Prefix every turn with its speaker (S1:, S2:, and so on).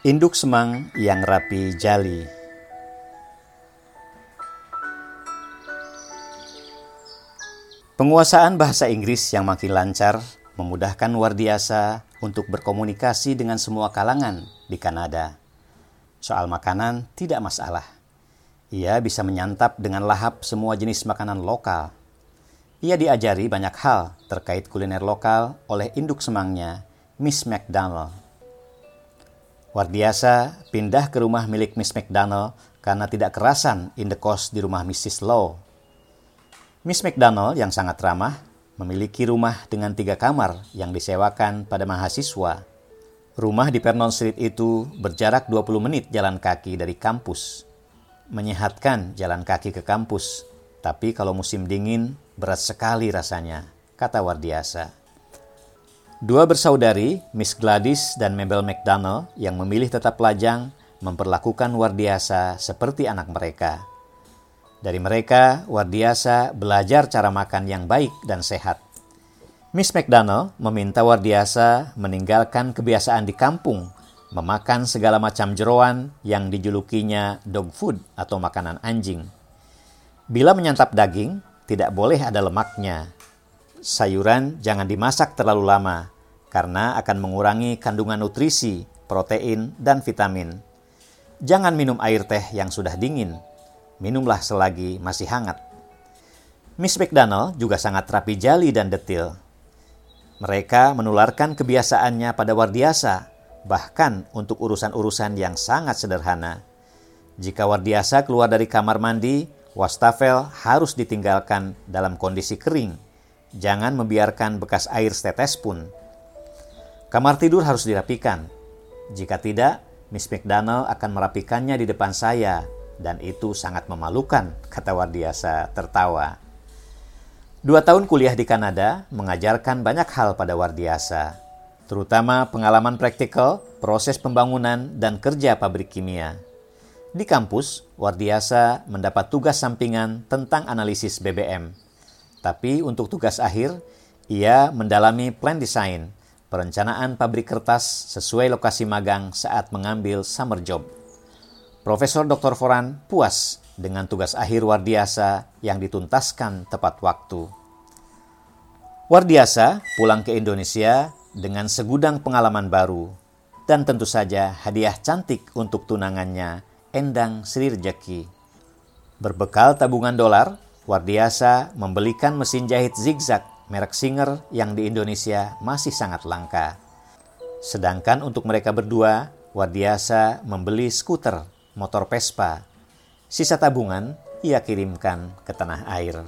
S1: Induk semang yang rapi jali. Penguasaan bahasa Inggris yang makin lancar memudahkan Wardiasa untuk berkomunikasi dengan semua kalangan di Kanada. Soal makanan tidak masalah. Ia bisa menyantap dengan lahap semua jenis makanan lokal. Ia diajari banyak hal terkait kuliner lokal oleh induk semangnya, Miss McDonald. Wardiasa pindah ke rumah milik Miss McDonald karena tidak kerasan indekos di rumah Mrs. Low. Miss McDonald yang sangat ramah memiliki rumah dengan tiga kamar yang disewakan pada mahasiswa. Rumah di Vernon Street itu berjarak 20 menit jalan kaki dari kampus. Menyehatkan jalan kaki ke kampus, tapi kalau musim dingin berat sekali rasanya, kata Wardiasa. Dua bersaudari, Miss Gladys dan Mabel McDonald, yang memilih tetap lajang, memperlakukan Wardiasa seperti anak mereka. Dari mereka, Wardiasa belajar cara makan yang baik dan sehat. Miss McDonald meminta Wardiasa meninggalkan kebiasaan di kampung, memakan segala macam jeroan yang dijulukinya dog food atau makanan anjing. Bila menyantap daging, tidak boleh ada lemaknya, Sayuran jangan dimasak terlalu lama karena akan mengurangi kandungan nutrisi, protein, dan vitamin. Jangan minum air teh yang sudah dingin. Minumlah selagi masih hangat. Miss McDonald juga sangat rapi jali dan detil. Mereka menularkan kebiasaannya pada Wardiasa, bahkan untuk urusan-urusan yang sangat sederhana. Jika Wardiasa keluar dari kamar mandi, wastafel harus ditinggalkan dalam kondisi kering Jangan membiarkan bekas air setetes pun. Kamar tidur harus dirapikan. Jika tidak, Miss McDonald akan merapikannya di depan saya, dan itu sangat memalukan, kata Wardiasa tertawa. Dua tahun kuliah di Kanada mengajarkan banyak hal pada Wardiasa, terutama pengalaman praktikal, proses pembangunan, dan kerja pabrik kimia. Di kampus, Wardiasa mendapat tugas sampingan tentang analisis BBM tapi untuk tugas akhir, ia mendalami plan design, perencanaan pabrik kertas sesuai lokasi magang saat mengambil summer job. Profesor Dr. Foran puas dengan tugas akhir Wardiasa yang dituntaskan tepat waktu. Wardiasa pulang ke Indonesia dengan segudang pengalaman baru dan tentu saja hadiah cantik untuk tunangannya, Endang Sri Rejeki. Berbekal tabungan dolar, Wardiasa membelikan mesin jahit zigzag merek Singer yang di Indonesia masih sangat langka. Sedangkan untuk mereka berdua, Wardiasa membeli skuter motor Vespa. Sisa tabungan ia kirimkan ke tanah air.